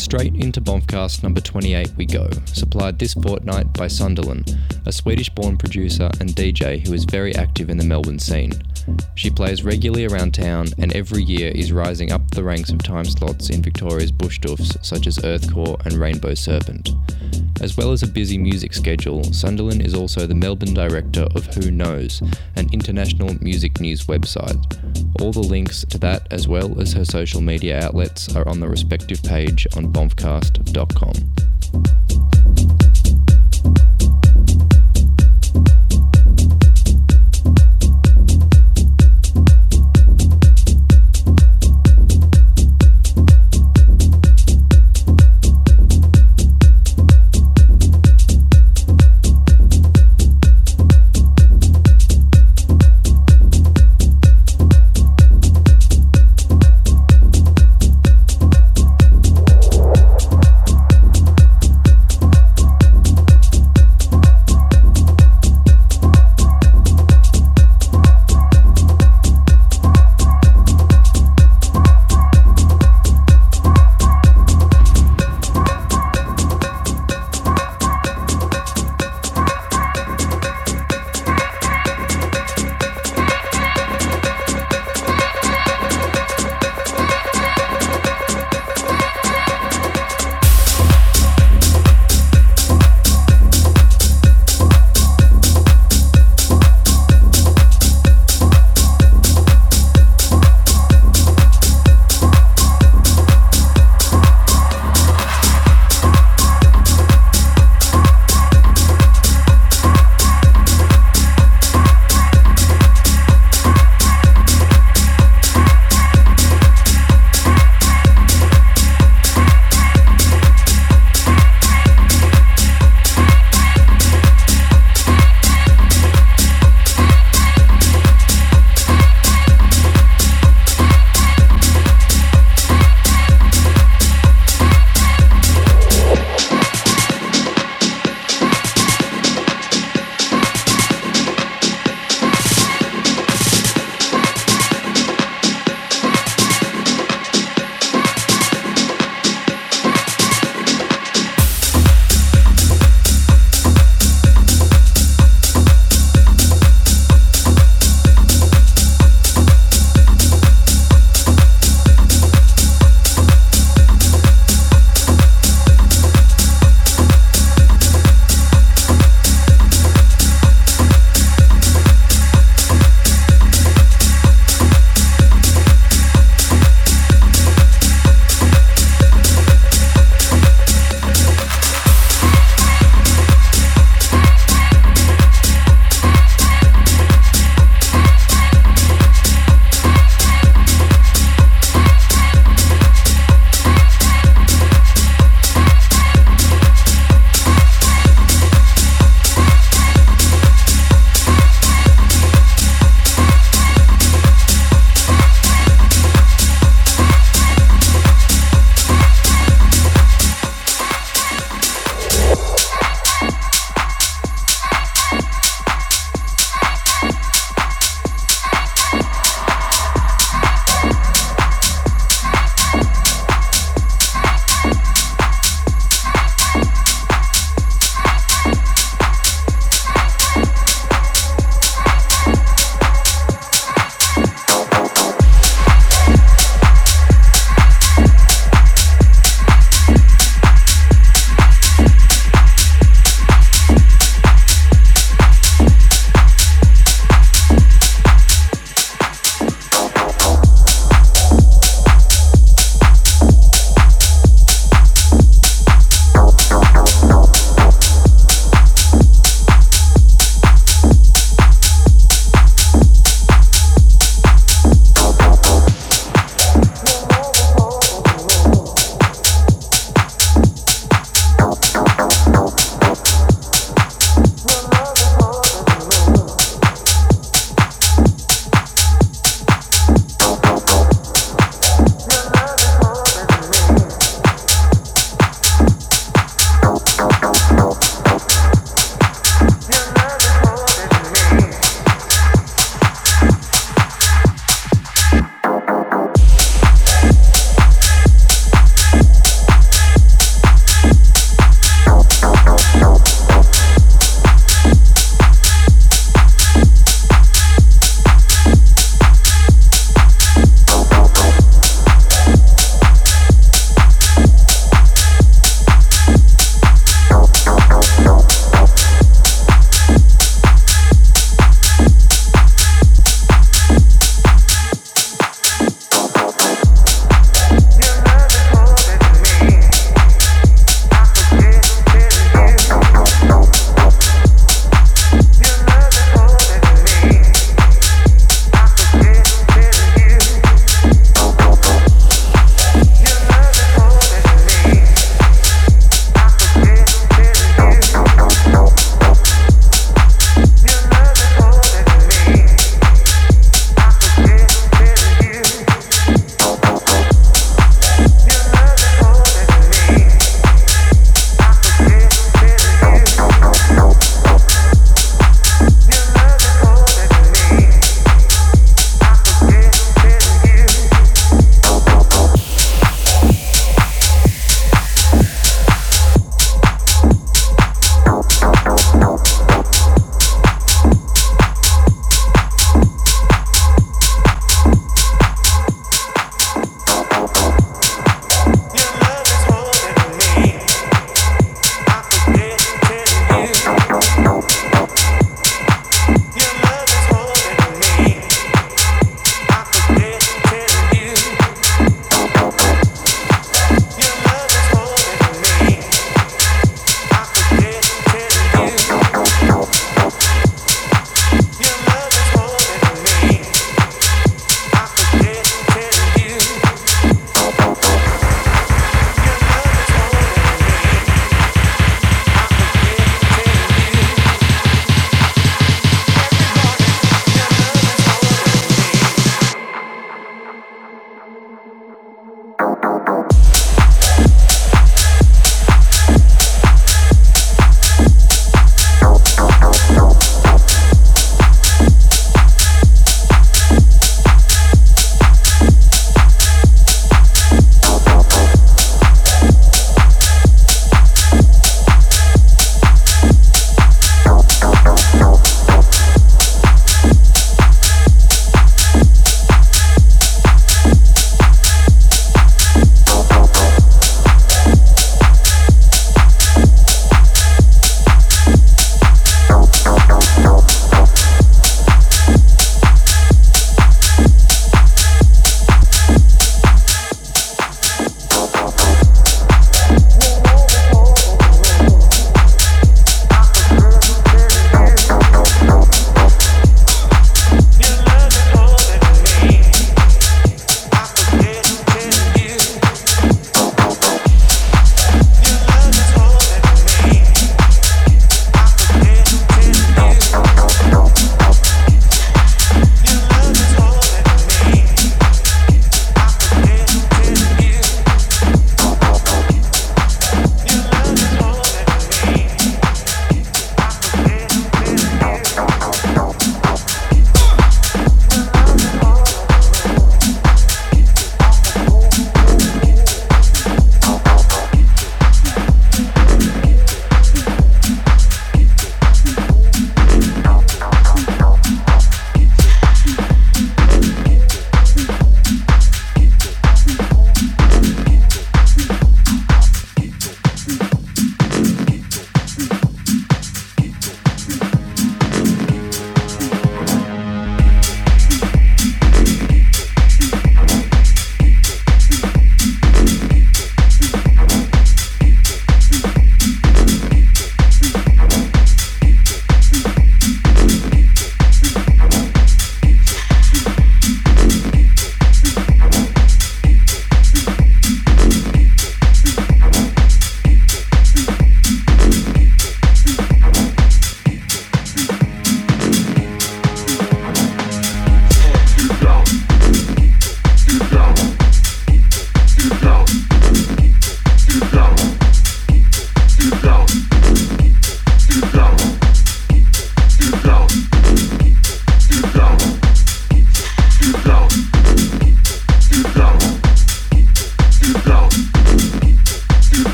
And straight into Bombcast number 28 we go, supplied this fortnight by Sunderland, a Swedish born producer and DJ who is very active in the Melbourne scene. She plays regularly around town and every year is rising up the ranks of time slots in Victoria's bush doofs such as Earthcore and Rainbow Serpent. As well as a busy music schedule, Sunderland is also the Melbourne director of Who Knows, an international music news website. All the links to that, as well as her social media outlets, are on the respective page on bombcast.com.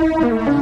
Música